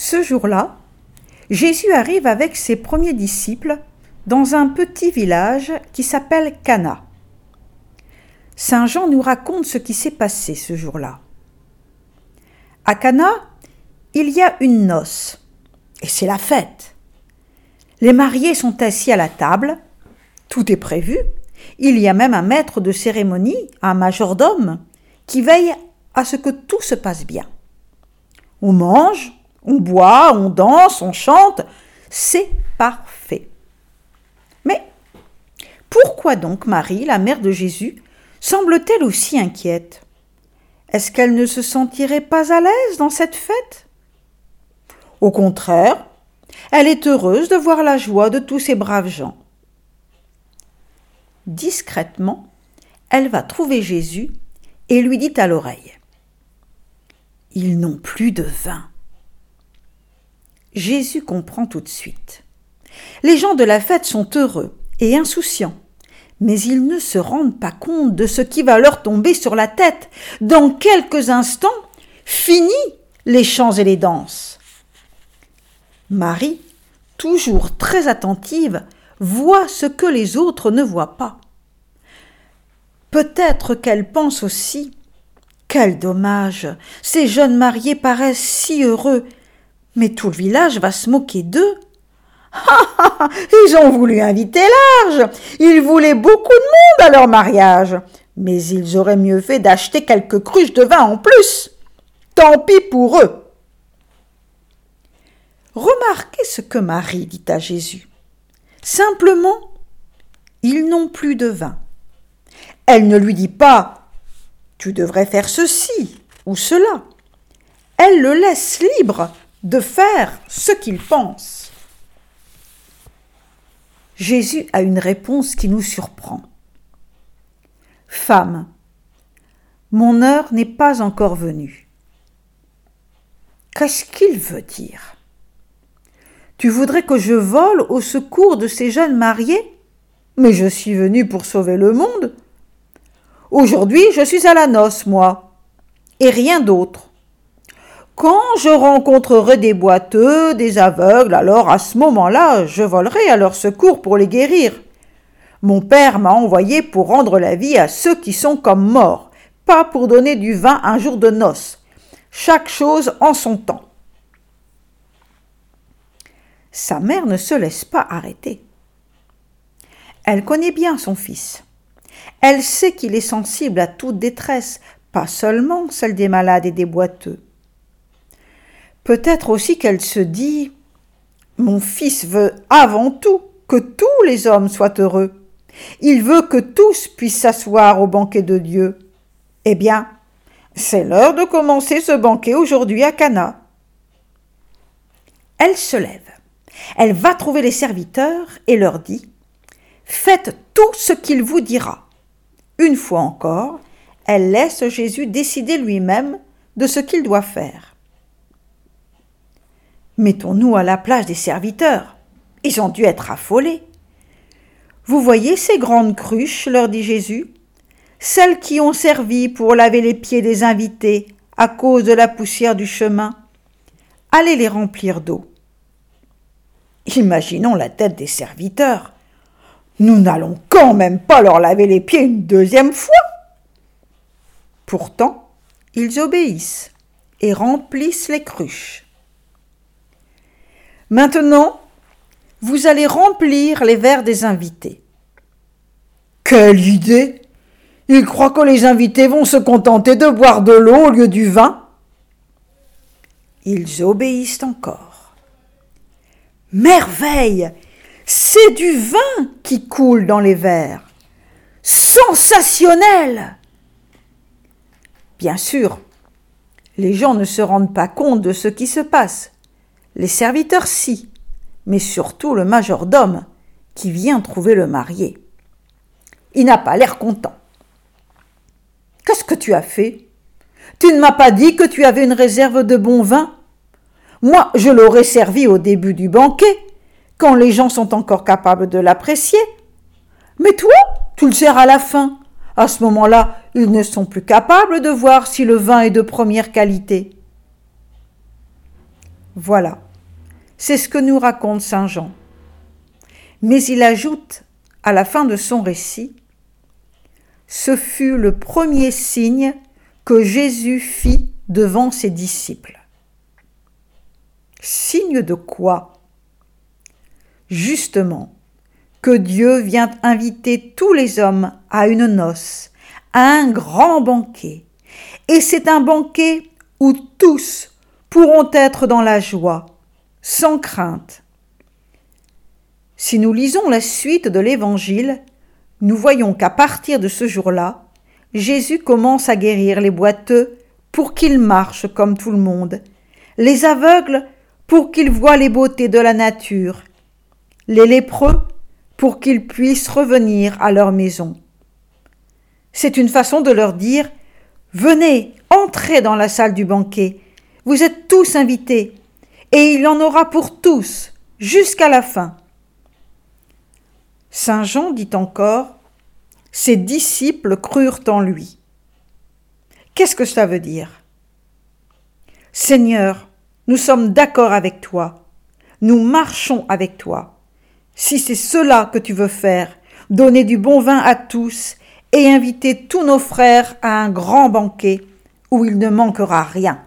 Ce jour-là, Jésus arrive avec ses premiers disciples dans un petit village qui s'appelle Cana. Saint Jean nous raconte ce qui s'est passé ce jour-là. À Cana, il y a une noce, et c'est la fête. Les mariés sont assis à la table, tout est prévu, il y a même un maître de cérémonie, un majordome, qui veille à ce que tout se passe bien. On mange, on boit, on danse, on chante, c'est parfait. Mais pourquoi donc Marie, la mère de Jésus, semble-t-elle aussi inquiète? Est-ce qu'elle ne se sentirait pas à l'aise dans cette fête? Au contraire, elle est heureuse de voir la joie de tous ces braves gens. Discrètement, elle va trouver Jésus et lui dit à l'oreille Ils n'ont plus de vin. Jésus comprend tout de suite. Les gens de la fête sont heureux et insouciants, mais ils ne se rendent pas compte de ce qui va leur tomber sur la tête. Dans quelques instants, fini les chants et les danses. Marie, toujours très attentive, voit ce que les autres ne voient pas. Peut-être qu'elle pense aussi Quel dommage. Ces jeunes mariés paraissent si heureux mais tout le village va se moquer d'eux. Ils ont voulu inviter large. Ils voulaient beaucoup de monde à leur mariage. Mais ils auraient mieux fait d'acheter quelques cruches de vin en plus. Tant pis pour eux. Remarquez ce que Marie dit à Jésus. Simplement, ils n'ont plus de vin. Elle ne lui dit pas Tu devrais faire ceci ou cela. Elle le laisse libre de faire ce qu'il pense. Jésus a une réponse qui nous surprend. Femme, mon heure n'est pas encore venue. Qu'est-ce qu'il veut dire? Tu voudrais que je vole au secours de ces jeunes mariés? Mais je suis venu pour sauver le monde. Aujourd'hui, je suis à la noce, moi, et rien d'autre. Quand je rencontrerai des boiteux, des aveugles, alors à ce moment-là, je volerai à leur secours pour les guérir. Mon père m'a envoyé pour rendre la vie à ceux qui sont comme morts, pas pour donner du vin un jour de noces. Chaque chose en son temps. Sa mère ne se laisse pas arrêter. Elle connaît bien son fils. Elle sait qu'il est sensible à toute détresse, pas seulement celle des malades et des boiteux. Peut-être aussi qu'elle se dit Mon fils veut avant tout que tous les hommes soient heureux. Il veut que tous puissent s'asseoir au banquet de Dieu. Eh bien, c'est l'heure de commencer ce banquet aujourd'hui à Cana. Elle se lève. Elle va trouver les serviteurs et leur dit Faites tout ce qu'il vous dira. Une fois encore, elle laisse Jésus décider lui-même de ce qu'il doit faire. Mettons-nous à la place des serviteurs. Ils ont dû être affolés. Vous voyez ces grandes cruches, leur dit Jésus, celles qui ont servi pour laver les pieds des invités à cause de la poussière du chemin. Allez les remplir d'eau. Imaginons la tête des serviteurs. Nous n'allons quand même pas leur laver les pieds une deuxième fois. Pourtant, ils obéissent et remplissent les cruches. Maintenant, vous allez remplir les verres des invités. Quelle idée Ils croient que les invités vont se contenter de boire de l'eau au lieu du vin Ils obéissent encore. Merveille C'est du vin qui coule dans les verres. Sensationnel Bien sûr, les gens ne se rendent pas compte de ce qui se passe les serviteurs si, mais surtout le majordome qui vient trouver le marié. Il n'a pas l'air content. Qu'est-ce que tu as fait? Tu ne m'as pas dit que tu avais une réserve de bon vin? Moi, je l'aurais servi au début du banquet, quand les gens sont encore capables de l'apprécier. Mais toi, tu le sers à la fin. À ce moment-là, ils ne sont plus capables de voir si le vin est de première qualité. Voilà, c'est ce que nous raconte Saint Jean. Mais il ajoute à la fin de son récit, Ce fut le premier signe que Jésus fit devant ses disciples. Signe de quoi? Justement, que Dieu vient inviter tous les hommes à une noce, à un grand banquet. Et c'est un banquet où tous pourront être dans la joie, sans crainte. Si nous lisons la suite de l'Évangile, nous voyons qu'à partir de ce jour-là, Jésus commence à guérir les boiteux pour qu'ils marchent comme tout le monde, les aveugles pour qu'ils voient les beautés de la nature, les lépreux pour qu'ils puissent revenir à leur maison. C'est une façon de leur dire Venez, entrez dans la salle du banquet, vous êtes tous invités, et il en aura pour tous, jusqu'à la fin. Saint Jean dit encore Ses disciples crurent en lui. Qu'est-ce que cela veut dire? Seigneur, nous sommes d'accord avec toi, nous marchons avec toi. Si c'est cela que tu veux faire, donner du bon vin à tous et inviter tous nos frères à un grand banquet où il ne manquera rien.